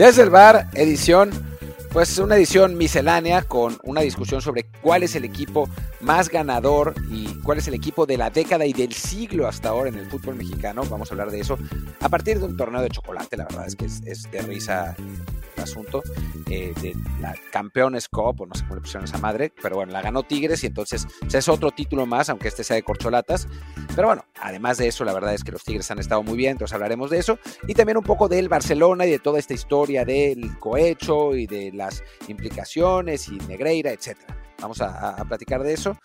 Desde el bar, edición, pues una edición miscelánea con una discusión sobre cuál es el equipo más ganador y cuál es el equipo de la década y del siglo hasta ahora en el fútbol mexicano. Vamos a hablar de eso a partir de un torneo de chocolate, la verdad es que es, de risa asunto, eh, de la Campeones Cup, o no sé cómo le pusieron esa madre, pero bueno, la ganó Tigres y entonces es otro título más, aunque este sea de corcholatas. Pero bueno, además de eso, la verdad es que los Tigres han estado muy bien, entonces hablaremos de eso. Y también un poco del Barcelona y de toda esta historia del cohecho y de las implicaciones y Negreira, etcétera. Vamos a, platicar de eso.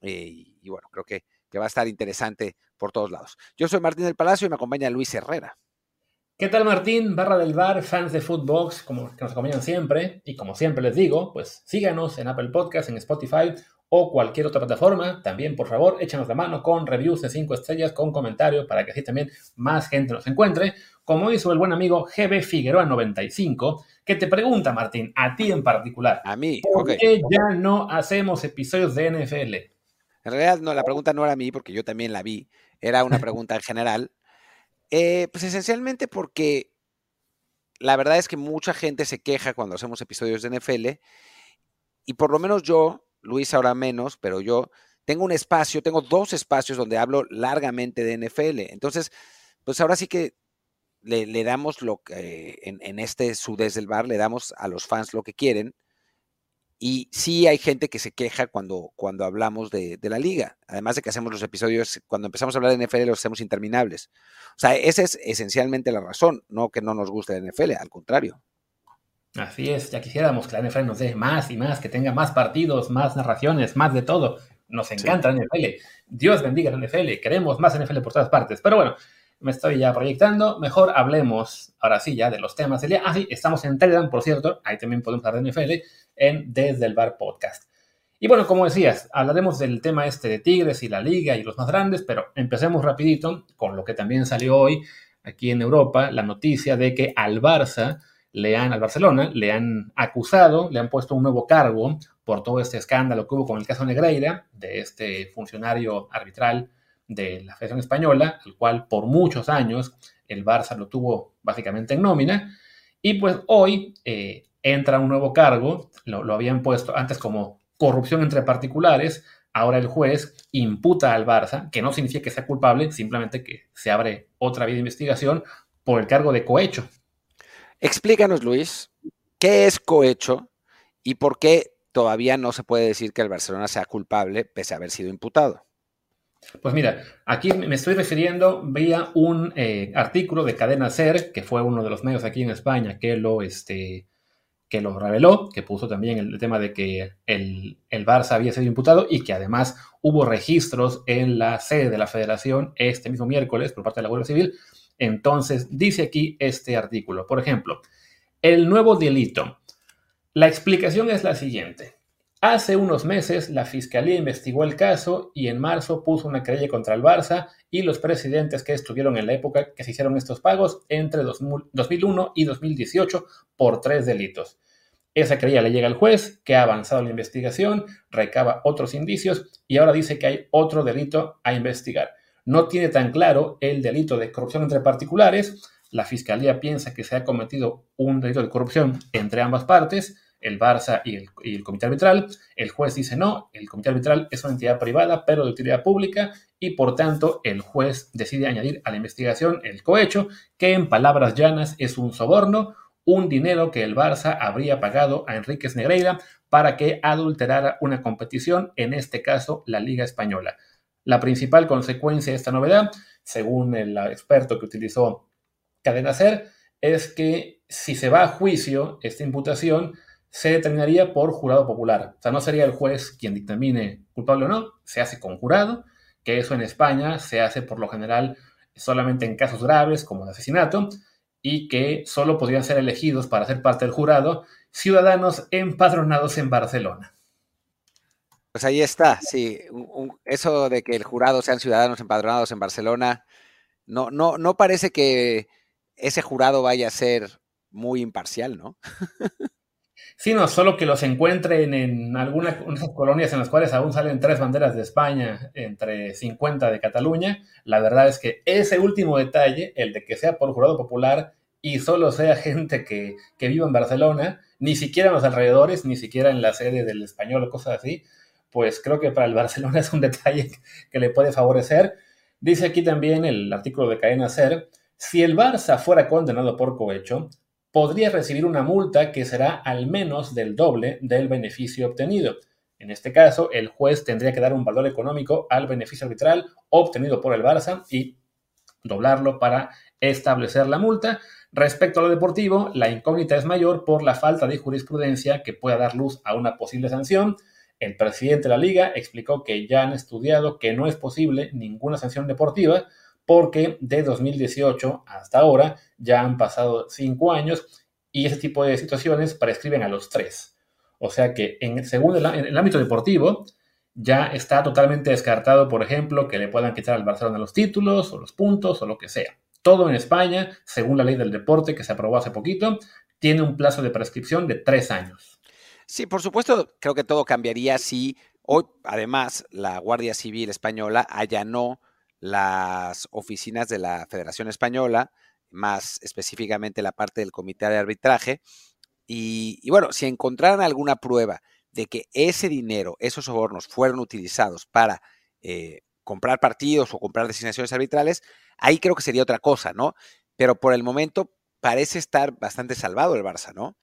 Eh, y, bueno, creo que, que va a estar interesante por todos lados. Yo soy Martín del Palacio y me acompaña Luis Herrera. ¿Qué tal Martín? Barra del Bar, fans de Footbox, como que nos acompañan siempre. Y como siempre les digo, pues síganos en Apple Podcast, en Spotify o cualquier otra plataforma. También, por favor, échanos la mano con reviews de 5 estrellas, con comentarios, para que así también más gente nos encuentre. Como hizo el buen amigo GB Figueroa 95, que te pregunta, Martín, a ti en particular. A mí, ¿Por qué ya no hacemos episodios de NFL? En realidad, no, la pregunta no era a mí, porque yo también la vi. Era una pregunta en general. Eh, pues esencialmente porque la verdad es que mucha gente se queja cuando hacemos episodios de NFL y por lo menos yo, Luis ahora menos, pero yo tengo un espacio, tengo dos espacios donde hablo largamente de NFL. Entonces, pues ahora sí que le, damos lo que en, en, este Sudés del Bar, le damos a los fans lo que quieren y sí hay gente que se queja cuando, cuando hablamos de, la liga. Además de que hacemos los episodios, cuando empezamos a hablar de NFL los hacemos interminables. O sea, esa es esencialmente la razón, no que no nos guste la NFL, al contrario. Así es, ya quisiéramos que la NFL nos dé más y más, que tenga más partidos, más narraciones, más de todo. Nos encanta la NFL. Dios bendiga la NFL. Queremos más NFL por todas partes. Pero bueno, me estoy ya proyectando. Mejor hablemos ahora sí ya de los temas del día. Ah, sí, estamos en Telegram, por cierto. Ahí también podemos hablar de NFL en Desde el Bar Podcast. Y bueno, como decías, hablaremos del tema este de Tigres y la liga y los más grandes, pero empecemos rapidito con lo que también salió hoy aquí en Europa, la noticia de que al Barça le han, al Barcelona, le han acusado, le han puesto un nuevo cargo por todo este escándalo que hubo con el caso Negreira, de este funcionario arbitral de la Federación Española, el cual por muchos años el Barça lo tuvo básicamente en nómina. Y pues hoy eh, entra un nuevo cargo, lo, lo, habían puesto antes como corrupción entre particulares, ahora el juez imputa al Barça, que no significa que sea culpable, simplemente que se abre otra vía de investigación por el cargo de cohecho. Explícanos, Luis, ¿qué es cohecho y por qué todavía no se puede decir que el Barcelona sea culpable pese a haber sido imputado? Pues mira, aquí me estoy refiriendo vía un eh, artículo de Cadena Ser, que fue uno de los medios aquí en España que lo, este, que lo reveló, que puso también el, tema de que el, el, Barça había sido imputado y que además hubo registros en la sede de la federación este mismo miércoles por parte de la Guardia Civil. Entonces, dice aquí este artículo, por ejemplo, el nuevo delito. La explicación es la siguiente. Hace unos meses la Fiscalía investigó el caso y en marzo puso una querella contra el Barça y los presidentes que estuvieron en la época que se hicieron estos pagos entre 2001 y 2018 por tres delitos. Esa querella le llega al juez, que ha avanzado la investigación, recaba otros indicios y ahora dice que hay otro delito a investigar. No tiene tan claro el delito de corrupción entre particulares. La Fiscalía piensa que se ha cometido un delito de corrupción entre ambas partes el Barça y el, comité arbitral. El juez dice no, el comité arbitral es una entidad privada, pero de utilidad pública, y por tanto el juez decide añadir a la investigación el cohecho, que en palabras llanas es un soborno, un dinero que el Barça habría pagado a Enríquez Negreira para que adulterara una competición, en este caso la Liga Española. La principal consecuencia de esta novedad, según el experto que utilizó Cadena Ser, es que si se va a juicio esta imputación, se determinaría por jurado popular. O sea, no sería el juez quien dictamine culpable o no, se hace con jurado, que eso en España se hace por lo general solamente en casos graves como el asesinato y que solo podrían ser elegidos para ser parte del jurado ciudadanos empadronados en Barcelona. Pues ahí está, sí, eso de que el jurado sean ciudadanos empadronados en Barcelona, no, no, no parece que ese jurado vaya a ser muy imparcial, ¿no? sino solo que los encuentren en algunas colonias en las cuales aún salen tres banderas de España entre 50 de Cataluña. La verdad es que ese último detalle, el de que sea por jurado popular, y solo sea gente que, que viva en Barcelona, ni siquiera en los alrededores, ni siquiera en la sede del español o cosas así, pues creo que para el Barcelona es un detalle que le puede favorecer. Dice aquí también el artículo de Cadena Ser, si el Barça fuera condenado por cohecho, podría recibir una multa que será al menos del doble del beneficio obtenido. En este caso, el juez tendría que dar un valor económico al beneficio arbitral obtenido por el Barça y doblarlo para establecer la multa. Respecto a lo deportivo, la incógnita es mayor por la falta de jurisprudencia que pueda dar luz a una posible sanción. El presidente de la liga explicó que ya han estudiado que no es posible ninguna sanción deportiva porque de 2018 hasta ahora ya han pasado cinco años y ese tipo de situaciones prescriben a los tres. O sea que en, según el, en el ámbito deportivo, ya está totalmente descartado, por ejemplo, que le puedan quitar al Barcelona los títulos o los puntos o lo que sea. Todo en España, según la ley del deporte que se aprobó hace poquito, tiene un plazo de prescripción de tres años. Sí, por supuesto, creo que todo cambiaría si hoy, además, la Guardia Civil Española allanó las oficinas de la Federación Española, más específicamente la parte del Comité de Arbitraje, y, bueno, si encontraran alguna prueba de que ese dinero, esos sobornos fueron utilizados para eh, comprar partidos o comprar designaciones arbitrales, ahí creo que sería otra cosa, ¿no? Pero por el momento parece estar bastante salvado el Barça, ¿no?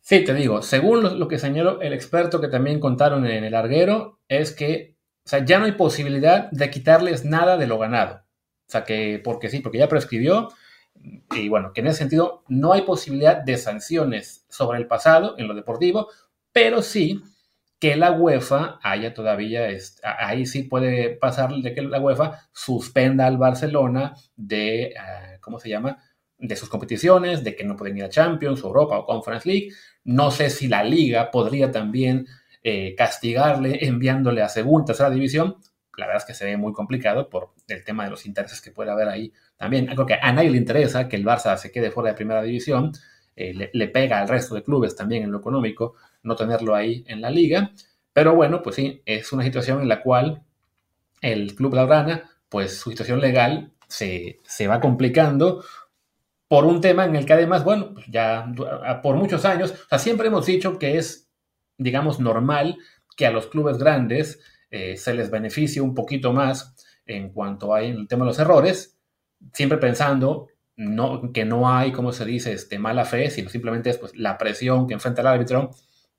Sí, te digo, según lo, que señaló el experto que también contaron en el Arguero, es que o sea, ya no hay posibilidad de quitarles nada de lo ganado. O sea, que porque sí, porque ya prescribió, y bueno, que en ese sentido no hay posibilidad de sanciones sobre el pasado en lo deportivo, pero sí que la UEFA haya todavía, ahí sí puede pasar de que la UEFA suspenda al Barcelona de, ah, ¿cómo se llama? De sus competiciones, de que no pueden ir a Champions, Europa o Conference League. No sé si la liga podría también eh, castigarle enviándole a segunda, tercera división, la verdad es que se ve muy complicado por el tema de los intereses que puede haber ahí también. Algo que a nadie le interesa que el Barça se quede fuera de primera división, eh, le, pega al resto de clubes también en lo económico no tenerlo ahí en la liga. Pero bueno, pues sí, es una situación en la cual el Club Laurana, pues su situación legal se, se va complicando por un tema en el que además, bueno, pues ya por muchos años, o sea, siempre hemos dicho que es, digamos, normal que a los clubes grandes eh, se les beneficie un poquito más en cuanto a el tema de los errores, siempre pensando no, que no hay, como se dice, este, mala fe, sino simplemente es pues, la presión que enfrenta el árbitro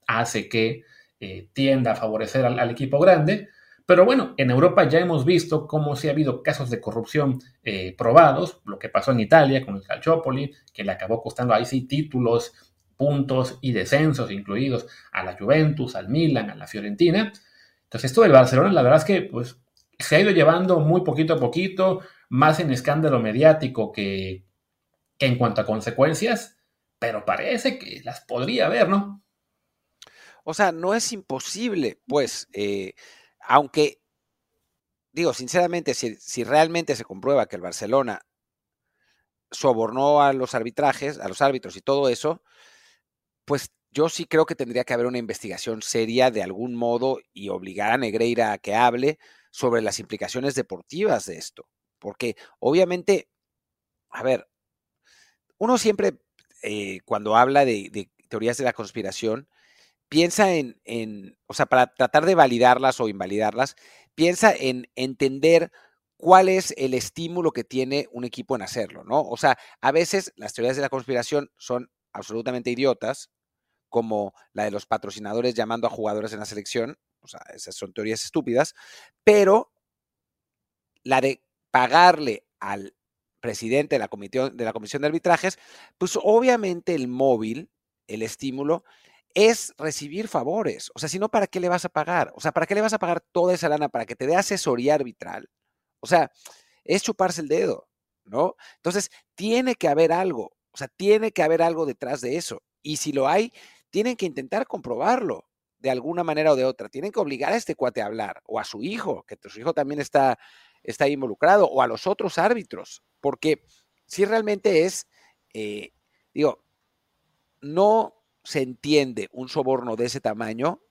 hace que eh, tienda a favorecer al, equipo grande. Pero bueno, en Europa ya hemos visto cómo sí ha habido casos de corrupción eh, probados, lo que pasó en Italia con el Calciopoli, que le acabó costando ahí sí títulos, puntos y descensos incluidos a la Juventus, al Milan, a la Fiorentina. Entonces, esto del Barcelona, la verdad es que pues, se ha ido llevando muy poquito a poquito, más en escándalo mediático que, en cuanto a consecuencias, pero parece que las podría haber, ¿no? O sea, no es imposible, pues, eh, aunque, digo, sinceramente, si, si, realmente se comprueba que el Barcelona sobornó a los arbitrajes, a los árbitros y todo eso, pues yo sí creo que tendría que haber una investigación seria de algún modo y obligar a Negreira a que hable sobre las implicaciones deportivas de esto. Porque obviamente, a ver, uno siempre eh, cuando habla de, teorías de la conspiración, piensa en, en, o sea, para tratar de validarlas o invalidarlas, piensa en entender cuál es el estímulo que tiene un equipo en hacerlo, ¿no? O sea, a veces las teorías de la conspiración son absolutamente idiotas, como la de los patrocinadores llamando a jugadores en la selección, o sea, esas son teorías estúpidas, pero la de pagarle al presidente de la, comisión, de la comisión de arbitrajes, pues obviamente el móvil, el estímulo, es recibir favores. O sea, si no, ¿para qué le vas a pagar? O sea, ¿para qué le vas a pagar toda esa lana para que te dé asesoría arbitral? O sea, es chuparse el dedo, ¿no? Entonces, tiene que haber algo, o sea, tiene que haber algo detrás de eso. Y si lo hay, tienen que intentar comprobarlo de alguna manera o de otra. Tienen que obligar a este cuate a hablar, o a su hijo, que su hijo también está, está involucrado, o a los otros árbitros, porque si realmente es, eh, digo, no se entiende un soborno de ese tamaño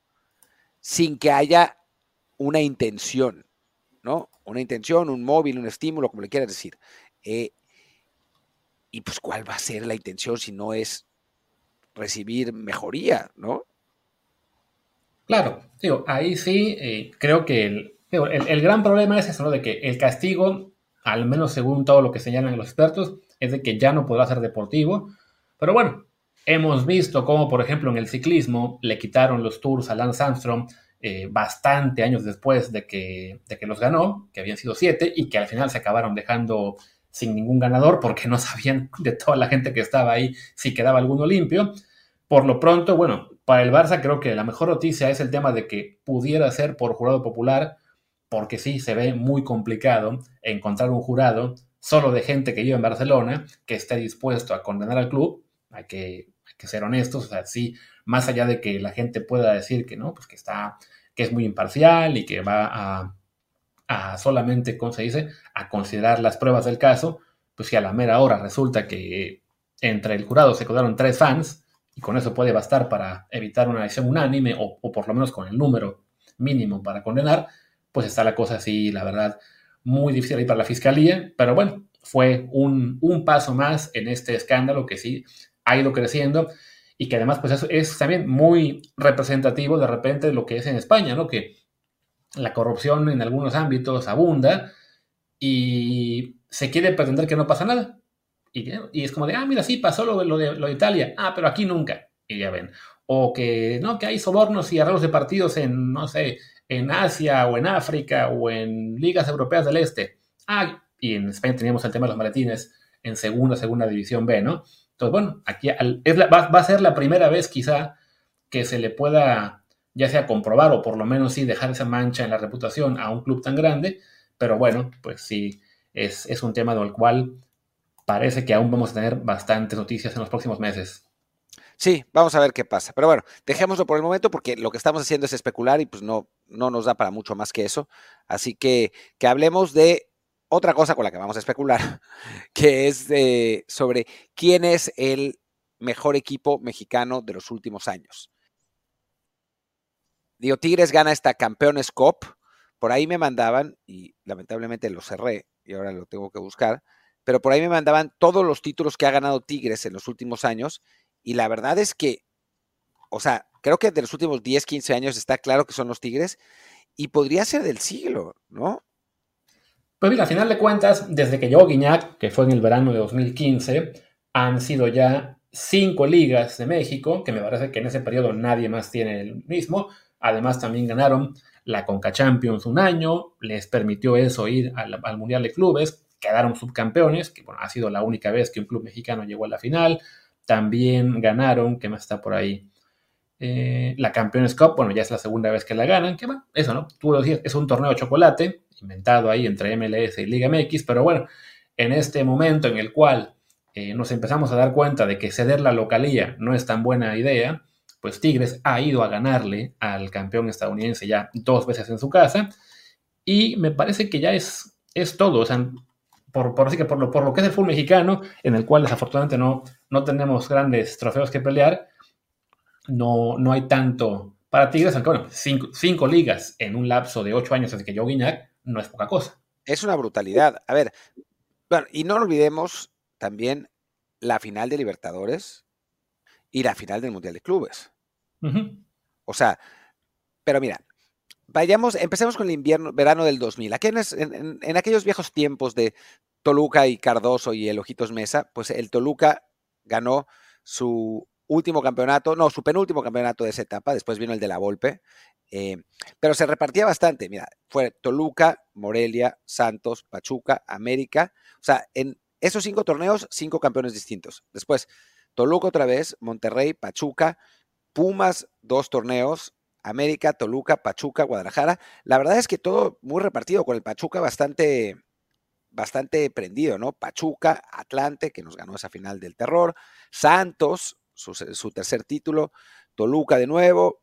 sin que haya una intención, ¿no? Una intención, un móvil, un estímulo, como le quieras decir. Eh, y pues cuál va a ser la intención si no es recibir mejoría, ¿no? Claro, digo, ahí sí eh, creo que el, el, gran problema es eso. De que el castigo, al menos según todo lo que señalan los expertos, es de que ya no podrá ser deportivo. Pero bueno, hemos visto cómo, por ejemplo, en el ciclismo le quitaron los tours a Lance Armstrong eh, bastante años después de que, de que los ganó, que habían sido siete, y que al final se acabaron dejando sin ningún ganador porque no sabían de toda la gente que estaba ahí si quedaba alguno limpio. Por lo pronto, bueno, para el Barça creo que la mejor noticia es el tema de que pudiera ser por jurado popular, porque sí se ve muy complicado encontrar un jurado solo de gente que vive en Barcelona que esté dispuesto a condenar al club. Hay que, que ser honestos, o sea, sí, más allá de que la gente pueda decir que no, pues que está, que es muy imparcial y que va a, a solamente, ¿cómo se dice?, a considerar las pruebas del caso, pues si a la mera hora resulta que entre el jurado se quedaron tres fans, y con eso puede bastar para evitar una decisión unánime o, por lo menos con el número mínimo para condenar, pues está la cosa así, la verdad, muy difícil ahí para la fiscalía, pero bueno, fue un, paso más en este escándalo que sí ha ido creciendo y que además pues es también muy representativo de repente lo que es en España, ¿no? Que la corrupción en algunos ámbitos abunda y se quiere pretender que no pasa nada. Y, es como de, ah, mira, sí, pasó lo, lo, de, lo de Italia. Ah, pero aquí nunca. Y ya ven. O que, no, que hay sobornos y arreglos de partidos en, no sé, en Asia o en África o en ligas europeas del Este. Ah, y en España teníamos el tema de los maletines en segunda, segunda división B, ¿no? Entonces, bueno, aquí es va, va, a ser la primera vez quizá que se le pueda, ya sea comprobar o por lo menos sí dejar esa mancha en la reputación a un club tan grande, pero bueno, pues sí, es, es un tema del cual parece que aún vamos a tener bastantes noticias en los próximos meses. Sí, vamos a ver qué pasa. Pero bueno, dejémoslo por el momento porque lo que estamos haciendo es especular y pues no, no nos da para mucho más que eso. Así que que hablemos de otra cosa con la que vamos a especular, que es sobre quién es el mejor equipo mexicano de los últimos años. Digo, Tigres gana esta Campeones Cup. Por ahí me mandaban, y lamentablemente lo cerré y ahora lo tengo que buscar, pero por ahí me mandaban todos los títulos que ha ganado Tigres en los últimos años y la verdad es que, o sea, creo que de los últimos 10, 15 años está claro que son los Tigres y podría ser del siglo, ¿no? Pues mira, al final de cuentas, desde que llegó Guiñac, que fue en el verano de 2015, han sido ya cinco ligas de México, que me parece que en ese periodo nadie más tiene el mismo. Además, también ganaron la Conca Champions un año, les permitió eso ir al, al Mundial de Clubes, quedaron subcampeones, que bueno, ha sido la única vez que un club mexicano llegó a la final. También ganaron, ¿qué más está por ahí? Eh, la Campeones Cup, bueno, ya es la segunda vez que la ganan, que bueno, eso, ¿no? Tú lo decías, es un torneo de chocolate, inventado ahí entre MLS y Liga MX, pero bueno, en este momento en el cual eh, nos empezamos a dar cuenta de que ceder la localía no es tan buena idea, pues Tigres ha ido a ganarle al campeón estadounidense ya dos veces en su casa, y me parece que ya es, es todo, o sea, por, por, así que por, lo, por lo que es el fútbol mexicano, en el cual desafortunadamente no, no tenemos grandes trofeos que pelear, no, no hay tanto para Tigres, aunque bueno, cinco, ligas en un lapso de ocho años desde que yo Guiñac no es poca cosa. Es una brutalidad. A ver, y no olvidemos también la final de Libertadores y la final del Mundial de Clubes. O sea, pero mira, vayamos, empecemos con el invierno, verano del 2000. en, en, aquellos viejos tiempos de Toluca y Cardoso y el Ojitos Mesa, pues el Toluca ganó su último campeonato, no, su penúltimo campeonato de esa etapa, después vino el de la Volpe, eh, pero se repartía bastante, mira, fue Toluca, Morelia, Santos, Pachuca, América, o sea, en esos cinco torneos, cinco campeones distintos. Después, Toluca otra vez, Monterrey, Pachuca, Pumas, dos torneos, América, Toluca, Pachuca, Guadalajara. La verdad es que todo muy repartido, con el Pachuca bastante, bastante prendido, ¿no? Pachuca, Atlante, que nos ganó esa final del terror, Santos, su, su tercer título, Toluca de nuevo,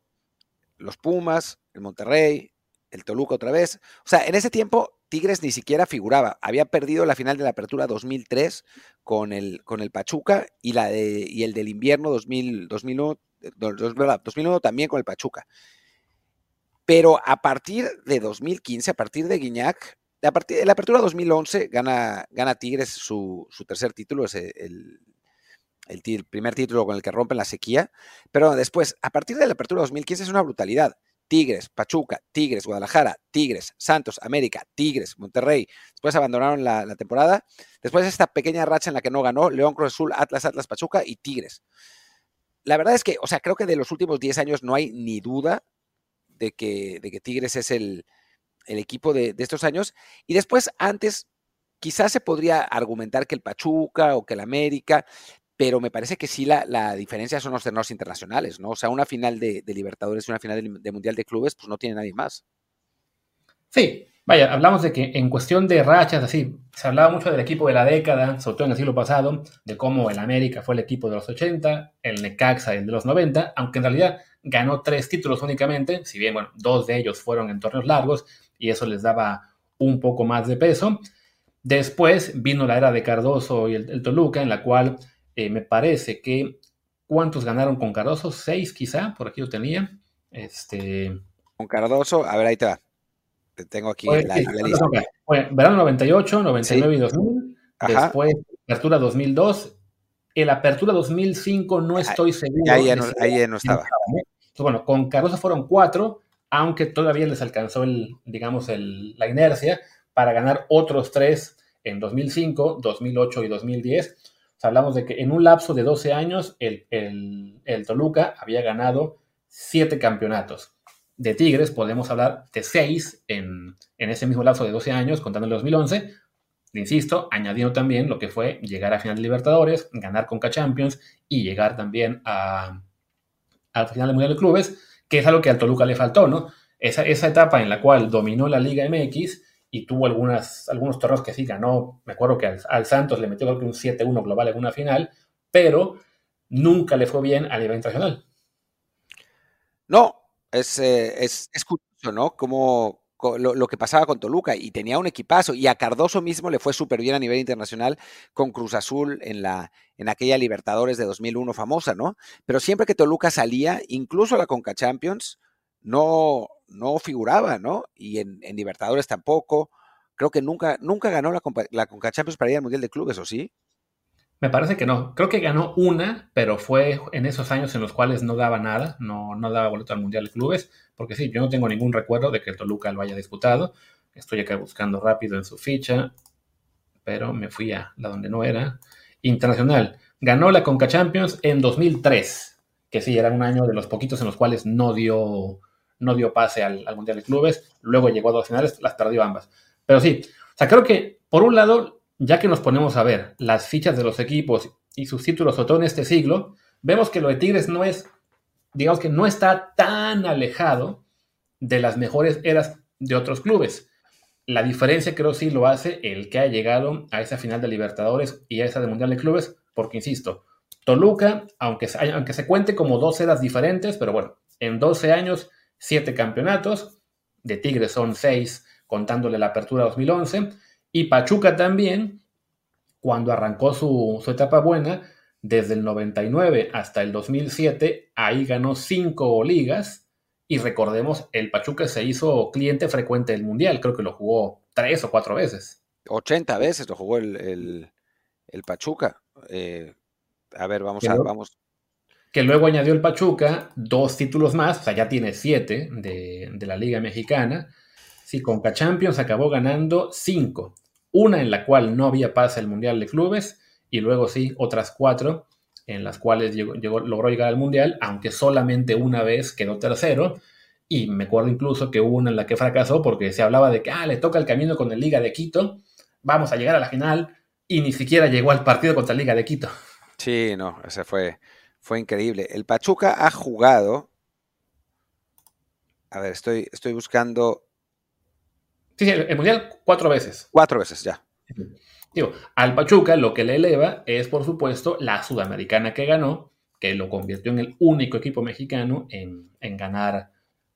los Pumas, el Monterrey, el Toluca otra vez. O sea, en ese tiempo Tigres ni siquiera figuraba. Había perdido la final de la Apertura 2003 con el, con el Pachuca y, la y el del invierno 2000, 2001, 2001 también con el Pachuca. Pero a partir de 2015, a partir de Guiñac, a partir de la apertura 2011 gana, gana Tigres su, tercer título, es el, el, primer título con el que rompen la sequía, pero después, a partir de la apertura 2015 es una brutalidad. Tigres, Pachuca, Tigres, Guadalajara, Tigres, Santos, América, Tigres, Monterrey. Después abandonaron la, temporada. Después esta pequeña racha en la que no ganó, León Cruz Azul, Atlas, Atlas, Pachuca y Tigres. La verdad es que, o sea, creo que de los últimos 10 años no hay ni duda de que, de que Tigres es el, el equipo de, estos años. Y después, antes, quizás se podría argumentar que el Pachuca o que el América, pero me parece que sí la, la diferencia son los torneos internacionales, ¿no? O sea, una final de, Libertadores y una final de, Mundial de Clubes, pues no tiene nadie más. Sí, vaya, hablamos de que en cuestión de rachas, así, se hablaba mucho del equipo de la década, sobre todo en el siglo pasado, de cómo el América fue el equipo de los 80, el Necaxa el de los 90, aunque en realidad ganó tres títulos únicamente, si bien, bueno, dos de ellos fueron en torneos largos, y eso les daba un poco más de peso. Después vino la era de Cardoso y el, Toluca, en la cual eh, me parece que ¿cuántos ganaron con Cardoso? Seis quizá, por aquí lo tenía. Este... Con Cardoso, a ver, ahí te va. Te tengo aquí la, lista. verano 98, 99 y 2000. Después, Apertura 2002. El Apertura 2005 no estoy seguro. Ahí no, ahí no estaba. bueno, con Cardoso fueron cuatro aunque todavía les alcanzó el, digamos, el, la inercia para ganar otros tres en 2005, 2008 y 2010. Hablamos de que en un lapso de 12 años el, el, Toluca había ganado siete campeonatos. De Tigres podemos hablar de seis en, en ese mismo lapso de 12 años, contando el 2011. Insisto, añadiendo también lo que fue llegar a final de Libertadores, ganar Conca Champions y llegar también a, al final del Mundial de Clubes que es algo que al Toluca le faltó, ¿no? Esa, etapa en la cual dominó la Liga MX y tuvo algunas, algunos torneos que sí ganó, me acuerdo que al, Santos le metió un 7-1 global en una final, pero nunca le fue bien a nivel internacional. No, es, eh, es, es curioso, ¿no? Como, lo, que pasaba con Toluca y tenía un equipazo y a Cardoso mismo le fue súper bien a nivel internacional con Cruz Azul en, la, en aquella Libertadores de 2001 famosa, ¿no? Pero siempre que Toluca salía, incluso la Conca Champions, no, no figuraba, ¿no? Y en, Libertadores tampoco. Creo que nunca, nunca ganó la, la Conca Champions para ir al Mundial de Clubes, ¿o sí? Me parece que no. Creo que ganó una, pero fue en esos años en los cuales no daba nada, no, no daba boleto al Mundial de Clubes, porque sí, yo no tengo ningún recuerdo de que el Toluca lo haya disputado. Estoy acá buscando rápido en su ficha, pero me fui a la donde no era. Internacional. Ganó la Conca Champions en 2003, que sí, era un año de los poquitos en los cuales no dio, no dio pase al, al Mundial de Clubes. Luego llegó a dos finales, las perdió ambas. Pero sí, o sea, creo que por un lado ya que nos ponemos a ver las fichas de los equipos y sus títulos, sobre todo en este siglo, vemos que lo de Tigres no es, digamos que no está tan alejado de las mejores eras de otros clubes. La diferencia creo sí lo hace el que ha llegado a esa final de Libertadores y a esa de Mundial de Clubes, porque insisto, Toluca, aunque, aunque se cuente como dos eras diferentes, pero bueno, en 12 años, 7 campeonatos, de Tigres son 6 contándole la apertura 2011, y Pachuca también, cuando arrancó su, etapa buena, desde el 99 hasta el 2007, ahí ganó cinco ligas. Y recordemos, el Pachuca se hizo cliente frecuente del Mundial, creo que lo jugó tres o cuatro veces. 80 veces lo jugó el, Pachuca. Eh, a ver, vamos a... Vamos. Que luego añadió el Pachuca dos títulos más, o sea, ya tiene siete de, de la Liga Mexicana. Sí, Conca Champions acabó ganando cinco una en la cual no había pase al Mundial de Clubes y luego sí otras cuatro en las cuales llegó, logró llegar al Mundial, aunque solamente una vez quedó tercero. Y me acuerdo incluso que hubo una en la que fracasó porque se hablaba de que ah, le toca el camino con el Liga de Quito, vamos a llegar a la final y ni siquiera llegó al partido contra el Liga de Quito. Sí, no, ese fue, fue increíble. El Pachuca ha jugado. A ver, estoy, estoy buscando Sí, el, Mundial cuatro veces. Cuatro veces, ya. Digo, al Pachuca lo que le eleva es, por supuesto, la sudamericana que ganó, que lo convirtió en el único equipo mexicano en, ganar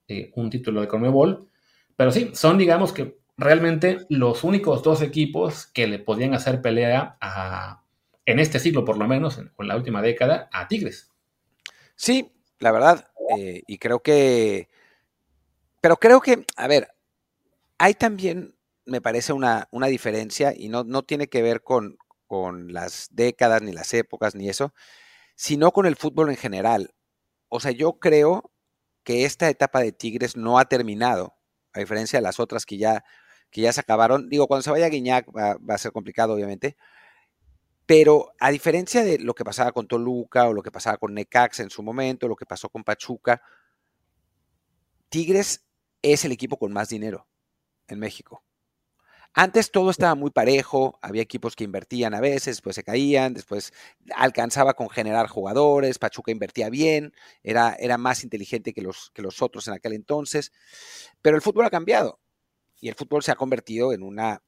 eh, un título de Conmebol. Pero sí, son, digamos que realmente los únicos dos equipos que le podían hacer pelea a, en este siglo, por lo menos, en, la última década, a Tigres. Sí, la verdad. Eh, y creo que. Pero creo que, a ver, hay también me parece una, una diferencia y no, no tiene que ver con, con las décadas, ni las épocas, ni eso, sino con el fútbol en general. O sea, yo creo que esta etapa de Tigres no ha terminado, a diferencia de las otras que ya, que ya se acabaron. Digo, cuando se vaya Guiñac va, a ser complicado, obviamente. Pero a diferencia de lo que pasaba con Toluca o lo que pasaba con Necax en su momento, lo que pasó con Pachuca, Tigres es el equipo con más dinero en México. Antes todo estaba muy parejo, había equipos que invertían a veces, después se caían, después alcanzaba con generar jugadores, Pachuca invertía bien, era, era más inteligente que los, que los otros en aquel entonces, pero el fútbol ha cambiado y el fútbol se ha convertido en una,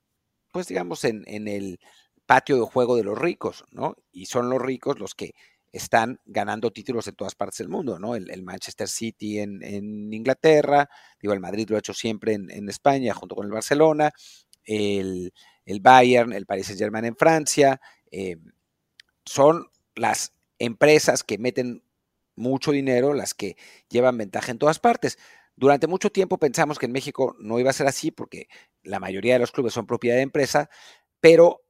pues digamos, en, en el patio de juego de los ricos, ¿no? Y son los ricos los que están ganando títulos en todas partes del mundo, ¿no? El, Manchester City en, Inglaterra, digo, el Madrid lo ha hecho siempre en, España junto con el Barcelona, el, Bayern, el Paris Saint Germain en Francia, eh, son las empresas que meten mucho dinero, las que llevan ventaja en todas partes. Durante mucho tiempo pensamos que en México no iba a ser así porque la mayoría de los clubes son propiedad de empresa, pero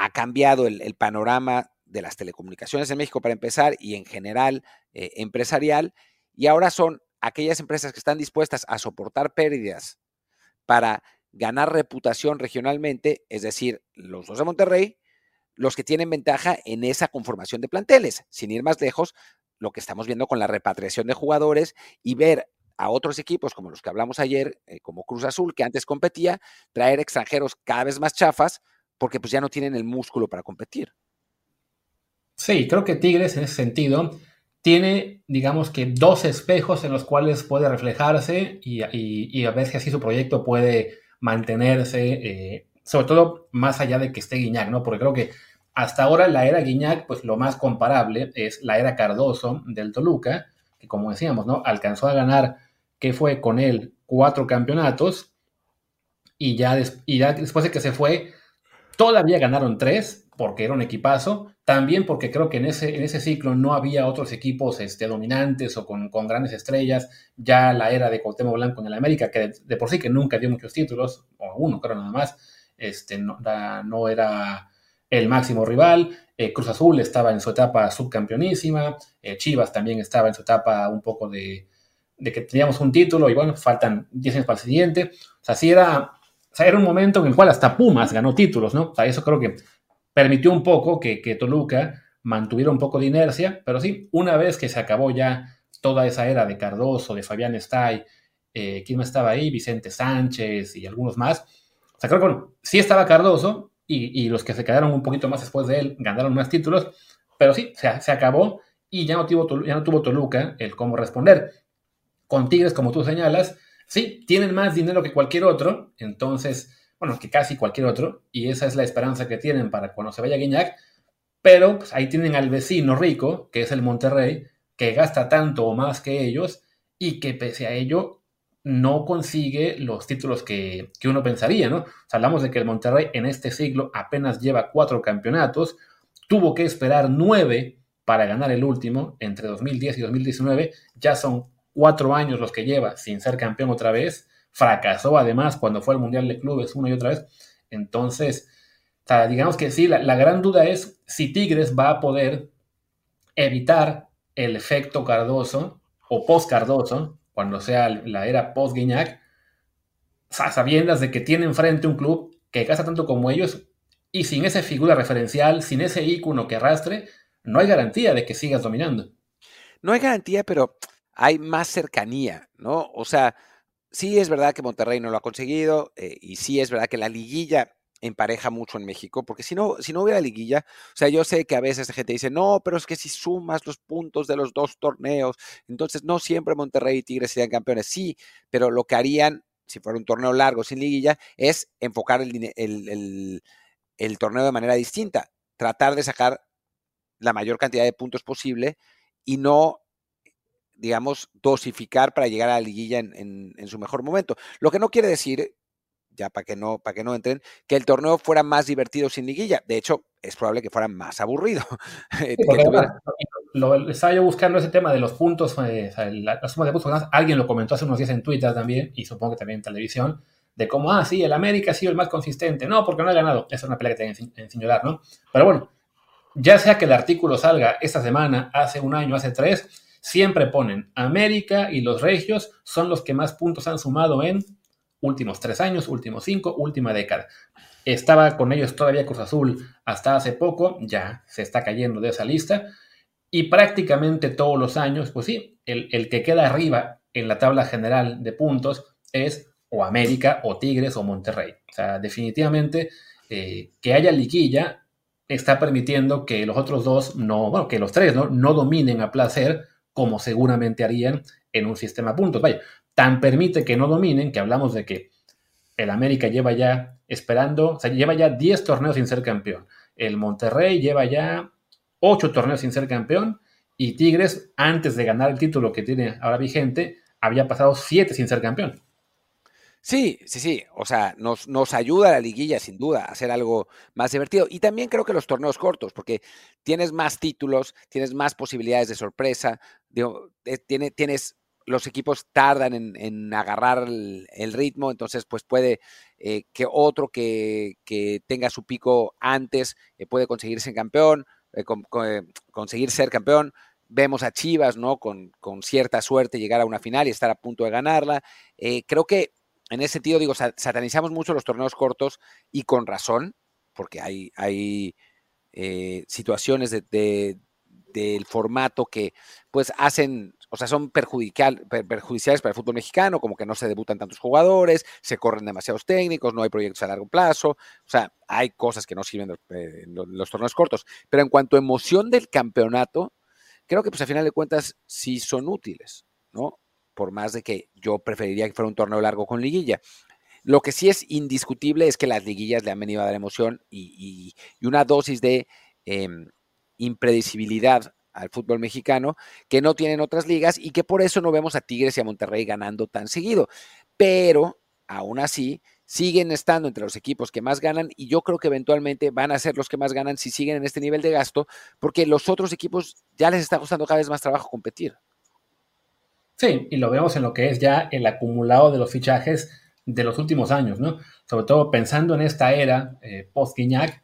ha cambiado el, panorama de las telecomunicaciones en México para empezar y en general eh, empresarial, y ahora son aquellas empresas que están dispuestas a soportar pérdidas para ganar reputación regionalmente, es decir, los dos de Monterrey, los que tienen ventaja en esa conformación de planteles. Sin ir más lejos, lo que estamos viendo con la repatriación de jugadores y ver a otros equipos como los que hablamos ayer, eh, como Cruz Azul, que antes competía, traer extranjeros cada vez más chafas, porque pues ya no tienen el músculo para competir. Sí, creo que Tigres en ese sentido tiene, digamos que, dos espejos en los cuales puede reflejarse y, a ver si así su proyecto puede mantenerse, eh, sobre todo más allá de que esté Guiñac, ¿no? Porque creo que hasta ahora la era Guiñac, pues lo más comparable es la era Cardoso del Toluca, que como decíamos, ¿no? Alcanzó a ganar, que fue con él, cuatro campeonatos, y ya, y ya después de que se fue, todavía ganaron tres, porque era un equipazo, también porque creo que en ese, en ese ciclo no había otros equipos este, dominantes o con, grandes estrellas, ya la era de Cuauhtémoc Blanco en el América, que de, por sí que nunca dio muchos títulos, o uno creo nada más, este, no, era el máximo rival, eh, Cruz Azul estaba en su etapa subcampeonísima, eh, Chivas también estaba en su etapa un poco de, de que teníamos un título y bueno, faltan 10 años para el siguiente, o sea, sí era, sea, era un momento en el cual hasta Pumas ganó títulos, ¿no? O sea, eso creo que permitió un poco que, Toluca mantuviera un poco de inercia, pero sí, una vez que se acabó ya toda esa era de Cardoso, de Fabián Stay, eh, ¿quién estaba ahí? Vicente Sánchez y algunos más. O sea, creo que sí estaba Cardoso y, los que se quedaron un poquito más después de él ganaron más títulos, pero sí, se, se acabó y ya no, tuvo, ya no tuvo Toluca el cómo responder. Con Tigres, como tú señalas, sí, tienen más dinero que cualquier otro, entonces bueno, que casi cualquier otro, y esa es la esperanza que tienen para cuando se vaya Guiñac, pero pues, ahí tienen al vecino rico, que es el Monterrey, que gasta tanto o más que ellos, y que pese a ello no consigue los títulos que, uno pensaría, ¿no? hablamos de que el Monterrey en este siglo apenas lleva cuatro campeonatos, tuvo que esperar nueve para ganar el último entre 2010 y 2019, ya son cuatro años los que lleva sin ser campeón otra vez, fracasó además cuando fue al Mundial de Clubes una y otra vez. Entonces, digamos que sí, la, gran duda es si Tigres va a poder evitar el efecto Cardoso o post-Cardoso, cuando sea la era post-Guiñac, sabiendas de que tiene enfrente un club que gasta tanto como ellos y sin esa figura referencial, sin ese ícono que arrastre, no hay garantía de que sigas dominando. No hay garantía, pero hay más cercanía, ¿no? O sea, sí es verdad que Monterrey no lo ha conseguido eh, y sí es verdad que la liguilla empareja mucho en México, porque si no, si no hubiera liguilla, o sea, yo sé que a veces la gente dice, no, pero es que si sumas los puntos de los dos torneos, entonces no siempre Monterrey y Tigres serían campeones, sí, pero lo que harían, si fuera un torneo largo sin liguilla, es enfocar el, torneo de manera distinta, tratar de sacar la mayor cantidad de puntos posible y no digamos, dosificar para llegar a la liguilla en, su mejor momento. Lo que no quiere decir, ya para que no, para que no entren, que el torneo fuera más divertido sin liguilla. De hecho, es probable que fuera más aburrido. Eh, lo, estaba yo buscando ese tema de los puntos, eh, la, suma de puntos. Alguien lo comentó hace unos días en Twitter también, y supongo que también en televisión, de cómo, ah, sí, el América ha sido el más consistente. No, porque no ha ganado. Esa es una pelea que tienen que señalar, ¿no? Pero bueno, ya sea que el artículo salga esta semana, hace un año, hace tres, siempre ponen América y los Regios son los que más puntos han sumado en últimos tres años, últimos cinco, última década. Estaba con ellos todavía Cruz Azul hasta hace poco, ya se está cayendo de esa lista. Y prácticamente todos los años, pues sí, el, el que queda arriba en la tabla general de puntos es o América o Tigres o Monterrey. O sea, definitivamente eh, que haya liguilla está permitiendo que los otros dos no, bueno, que los tres no, no dominen a placer como seguramente harían en un sistema de puntos. Vaya, tan permite que no dominen que hablamos de que el América lleva ya esperando, o sea, lleva ya 10 torneos sin ser campeón. El Monterrey lleva ya 8 torneos sin ser campeón y Tigres, antes de ganar el título que tiene ahora vigente, había pasado 7 sin ser campeón. Sí, sí, sí. O sea, nos, nos ayuda la liguilla, sin duda, a hacer algo más divertido. Y también creo que los torneos cortos, porque tienes más títulos, tienes más posibilidades de sorpresa. Digo, eh, tiene, tienes, los equipos tardan en, agarrar el, ritmo, entonces, pues puede eh, que otro que, tenga su pico antes eh, puede conseguirse campeón, conseguir ser campeón vemos a Chivas, ¿no? Con, con, cierta suerte llegar a una final y estar a punto de ganarla. creo que en ese sentido, digo, satanizamos mucho los torneos cortos y con razón, porque hay, hay eh, situaciones de, del formato que pues hacen, o sea, son perjudiciales para el fútbol mexicano, como que no se debutan tantos jugadores, se corren demasiados técnicos, no hay proyectos a largo plazo, o sea, hay cosas que no sirven en los torneos cortos, pero en cuanto a emoción del campeonato, creo que pues a final de cuentas sí son útiles, ¿no? Por más de que yo preferiría que fuera un torneo largo con liguilla. Lo que sí es indiscutible es que las liguillas le han venido a dar emoción y, una dosis de em, impredecibilidad al fútbol mexicano que no tienen otras ligas y que por eso no vemos a Tigres y a Monterrey ganando tan seguido. Pero aún así siguen estando entre los equipos que más ganan y yo creo que eventualmente van a ser los que más ganan si siguen en este nivel de gasto porque los otros equipos ya les está costando cada vez más trabajo competir. Sí, y lo vemos en lo que es ya el acumulado de los fichajes de los últimos años, ¿no? Sobre todo pensando en esta era eh, post-Guiñac,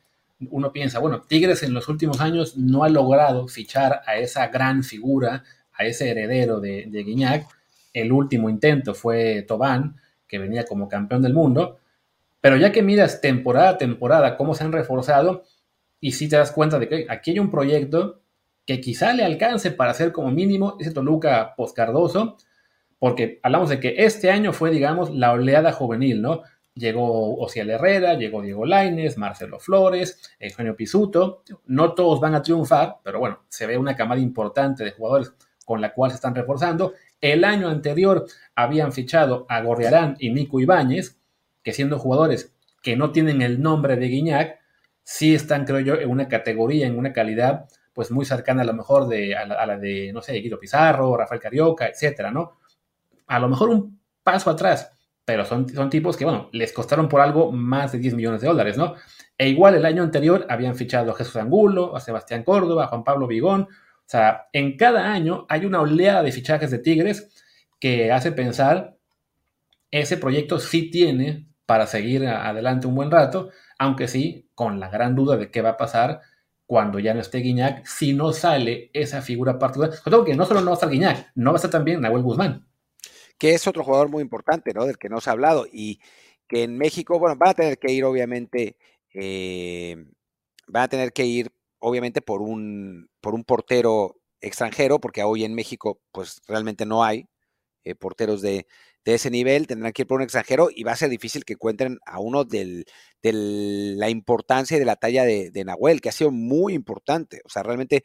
uno piensa, bueno, Tigres en los últimos años no ha logrado fichar a esa gran figura, a ese heredero de, de. El último intento fue Tobán, que venía como campeón del mundo. Pero ya que miras temporada a temporada cómo se han reforzado, y si te das cuenta de que aquí hay un proyecto que quizá le alcance para hacer como mínimo ese Toluca poscardoso, porque hablamos de que este año fue, digamos, la oleada juvenil, ¿no? Llegó Ociel Herrera, llegó Diego Laines, Marcelo Flores, Eugenio Pisuto. No todos van a triunfar, pero bueno, se ve una camada importante de jugadores con la cual se están reforzando. El año anterior habían fichado a Gorriarán y Nico Ibáñez, que siendo jugadores que no tienen el nombre de Guiñac, sí están, creo yo, en una categoría, en una calidad pues muy cercana a lo mejor de, a, la, de, no sé, Guido Pizarro, Rafael Carioca, etcétera, ¿no? A lo mejor un paso atrás, pero son, son tipos que, bueno, les costaron por algo más de 10 millones de dólares, ¿no? E igual el año anterior habían fichado a Jesús Angulo, a Sebastián Córdoba, a Juan Pablo Vigón. O sea, en cada año hay una oleada de fichajes de Tigres que hace pensar ese proyecto sí tiene para seguir adelante un buen rato, aunque sí con la gran duda de qué va a pasar cuando ya no esté Guiñac, si no sale esa figura particular. Sobre que no solo no va a estar Guiñac, no va a estar también Nahuel Guzmán. Que es otro jugador muy importante, ¿no? Del que no se ha hablado. Y que en México, bueno, van a tener que ir, obviamente, eh, van a tener que ir, obviamente, por un, por un portero extranjero, porque hoy en México, pues realmente no hay eh, porteros de, de ese nivel, tendrán que ir por un extranjero y va a ser difícil que encuentren a uno de la importancia y de la talla de, Nahuel, que ha sido muy importante. O sea, realmente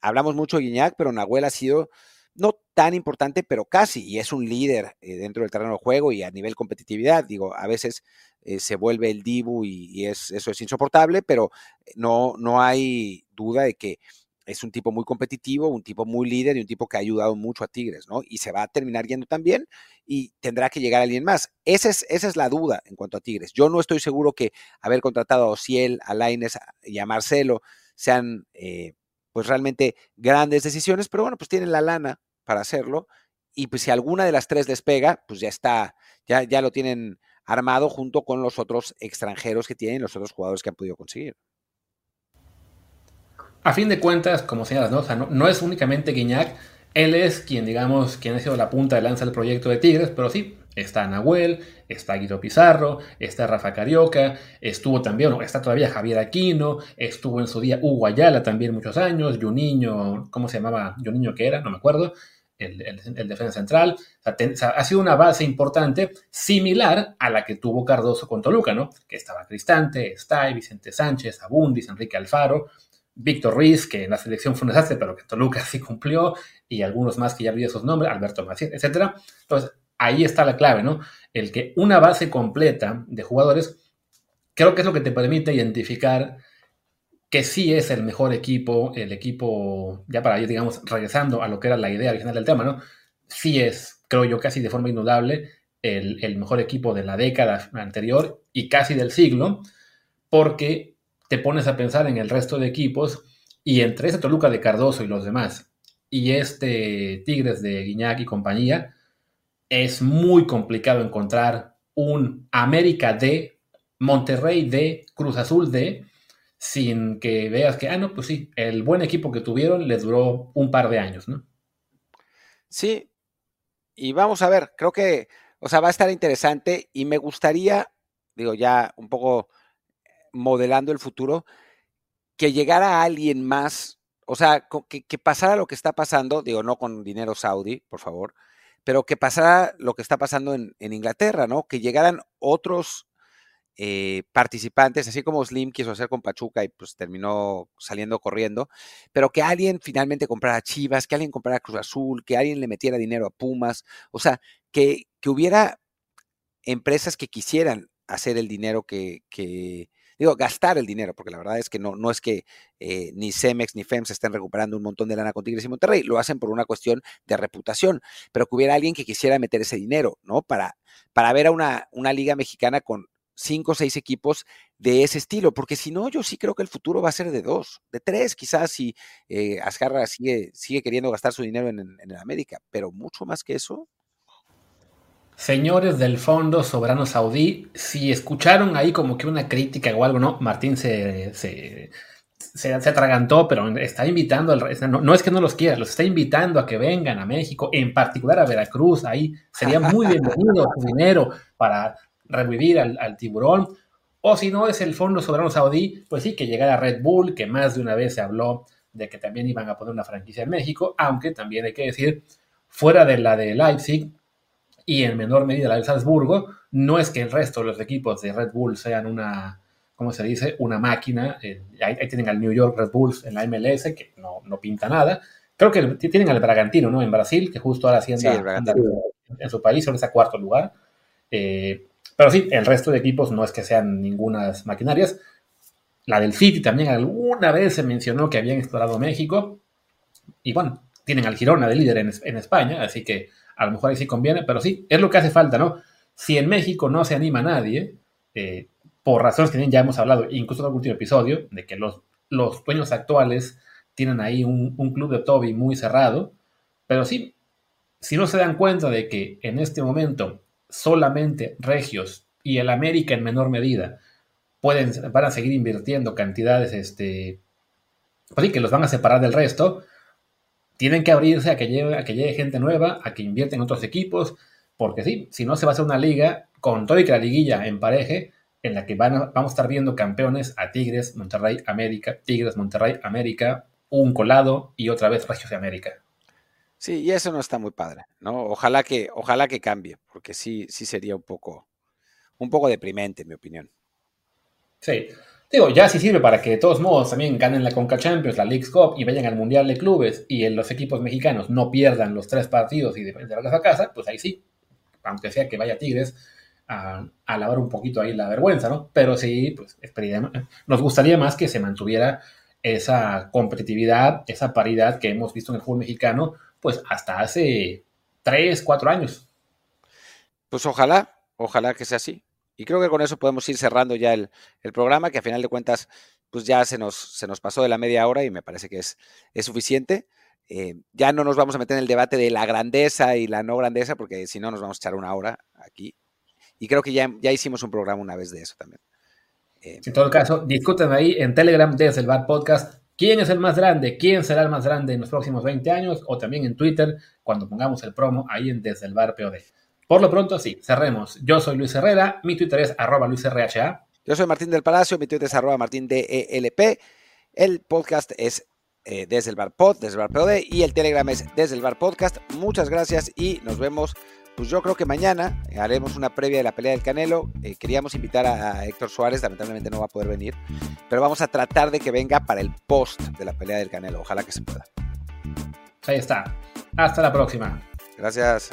hablamos mucho de Guiñac, pero Nahuel ha sido no tan importante, pero casi, y es un líder eh, dentro del terreno de juego y a nivel competitividad. Digo, a veces eh, se vuelve el Dibu y, y, es, eso es insoportable, pero no, no hay duda de que es un tipo muy competitivo, un tipo muy líder y un tipo que ha ayudado mucho a Tigres, ¿no? Y se va a terminar yendo también y tendrá que llegar alguien más. Esa es, esa es la duda en cuanto a Tigres. Yo no estoy seguro que haber contratado a Ociel, a Laines y a Marcelo sean eh, pues realmente grandes decisiones, pero bueno, pues tienen la lana para hacerlo y pues si alguna de las tres les pega, pues ya está, ya, ya lo tienen armado junto con los otros extranjeros que tienen, los otros jugadores que han podido conseguir. A fin de cuentas, como señalas, ¿no? no, es únicamente Guiñac, él es quien, digamos, quien ha sido la punta de lanza del proyecto de Tigres, pero sí, está Nahuel, está Guido Pizarro, está Rafa Carioca, estuvo también, está todavía Javier Aquino, estuvo en su día Hugo Ayala también muchos años, Juninho, ¿cómo se llamaba? Juninho que era, no me acuerdo, el, defensa central. ha sido una base importante, similar a la que tuvo Cardoso con Toluca, ¿no? Que estaba Cristante, está Vicente Sánchez, Abundis, Enrique Alfaro, Víctor Ruiz, que en la selección fue un desastre, pero que Toluca sí cumplió, y algunos más que ya olvidé esos nombres, Alberto Macías, etc. Entonces, ahí está la clave, ¿no? El que una base completa de jugadores, creo que es lo que te permite identificar que sí es el mejor equipo, el equipo, ya para ir, digamos, regresando a lo que era la idea original del tema, ¿no? Sí es, creo yo, casi de forma indudable, el mejor equipo de la década anterior y casi del siglo, porque te pones a pensar en el resto de equipos y entre ese Toluca de Cardoso y los demás y este Tigres de Guiñac y compañía, es muy complicado encontrar un América de Monterrey de Cruz Azul de sin que veas que, ah, no, pues sí, el buen equipo que tuvieron les duró un par de años, ¿no? Sí, y vamos a ver, creo que, o sea, va a estar interesante y me gustaría, digo, ya un poco modelando el futuro, que llegara alguien más, o sea, que, pasara lo que está pasando, digo, no con dinero saudí, por favor, pero que pasara lo que está pasando en, Inglaterra, ¿no? Que llegaran otros eh, participantes, así como Slim quiso hacer con Pachuca y pues terminó saliendo corriendo, pero que alguien finalmente comprara Chivas, que alguien comprara Cruz Azul, que alguien le metiera dinero a Pumas, o sea, que, hubiera empresas que quisieran hacer el dinero que, digo, gastar el dinero, porque la verdad es que no, no es que eh, ni Cemex ni FEMS estén recuperando un montón de lana con Tigres y Monterrey, lo hacen por una cuestión de reputación, pero que hubiera alguien que quisiera meter ese dinero, ¿no? Para, para ver a una, una liga mexicana con cinco o seis equipos de ese estilo, porque si no, yo sí creo que el futuro va a ser de dos, de tres, quizás si eh, Azcarra sigue, sigue queriendo gastar su dinero en, en, América, pero mucho más que eso, Señores del Fondo Soberano Saudí, si escucharon ahí como que una crítica o algo, ¿no? Martín se, se, se, atragantó, pero está invitando, al, no, no, es que no los quiera, los está invitando a que vengan a México, en particular a Veracruz, ahí sería muy bienvenido su dinero para revivir al, al, tiburón. O si no es el Fondo Soberano Saudí, pues sí, que llegara Red Bull, que más de una vez se habló de que también iban a poner una franquicia en México, aunque también hay que decir, fuera de la de Leipzig, y en menor medida la del Salzburgo, no es que el resto de los equipos de Red Bull sean una, ¿cómo se dice? Una máquina. Eh, ahí, tienen al New York Red Bulls en la MLS, que no, no, pinta nada. Creo que tienen al Bragantino, ¿no? En Brasil, que justo ahora sí en su país, en ese cuarto lugar. Eh, pero sí, el resto de equipos no es que sean ningunas maquinarias. La del City también alguna vez se mencionó que habían explorado México. Y bueno, tienen al Girona de líder en, en España, así que a lo mejor ahí sí conviene, pero sí, es lo que hace falta, ¿no? Si en México no se anima nadie, eh, por razones que ya hemos hablado, incluso en el último episodio, de que los, los dueños actuales tienen ahí un, club de Toby muy cerrado, pero sí, si no se dan cuenta de que en este momento solamente Regios y el América en menor medida pueden, van a seguir invirtiendo cantidades, este, pues que los van a separar del resto, tienen que abrirse a que, llegue, a que llegue gente nueva, a que invierten en otros equipos, porque sí, si no se va a hacer una liga con todo y que la liguilla empareje, en la que van vamos a estar viendo campeones a Tigres, Monterrey, América, Tigres, Monterrey, América, un colado y otra vez Regios de América. Sí, y eso no está muy padre, ¿no? Ojalá que, ojalá que cambie, porque sí, sí sería un poco, un poco deprimente, en mi opinión. Sí, Digo, ya si sirve para que de todos modos también ganen la Conca Champions, la League Cup y vayan al Mundial de Clubes y en los equipos mexicanos no pierdan los tres partidos y de, de a casa, pues ahí sí, aunque sea que vaya Tigres a, lavar un poquito ahí la vergüenza, ¿no? Pero sí, pues nos gustaría más que se mantuviera esa competitividad, esa paridad que hemos visto en el fútbol mexicano, pues hasta hace tres, cuatro años. Pues ojalá, ojalá que sea así. Y creo que con eso podemos ir cerrando ya el, programa, que a final de cuentas, pues ya se nos, se nos pasó de la media hora y me parece que es, es suficiente. Eh, ya no nos vamos a meter en el debate de la grandeza y la no grandeza, porque si no nos vamos a echar una hora aquí. Y creo que ya, ya hicimos un programa una vez de eso también. Eh, en todo caso, discuten ahí en Telegram desde el Bar Podcast quién es el más grande, quién será el más grande en los próximos 20 años, o también en Twitter, cuando pongamos el promo ahí en Desde el Bar POD. Por lo pronto, sí, cerremos. Yo soy Luis Herrera, mi Twitter es arroba luisrha. Yo soy Martín del Palacio, mi Twitter es arroba martindelp. El podcast es eh, Desde el Bar Pod, Desde el Bar POD, y el Telegram es Desde el Bar Podcast. Muchas gracias y nos vemos pues yo creo que mañana haremos una previa de la pelea del Canelo. Eh, queríamos invitar a, Héctor Suárez, lamentablemente no va a poder venir, pero vamos a tratar de que venga para el post de la pelea del Canelo. Ojalá que se pueda. Ahí está. Hasta la próxima. Gracias.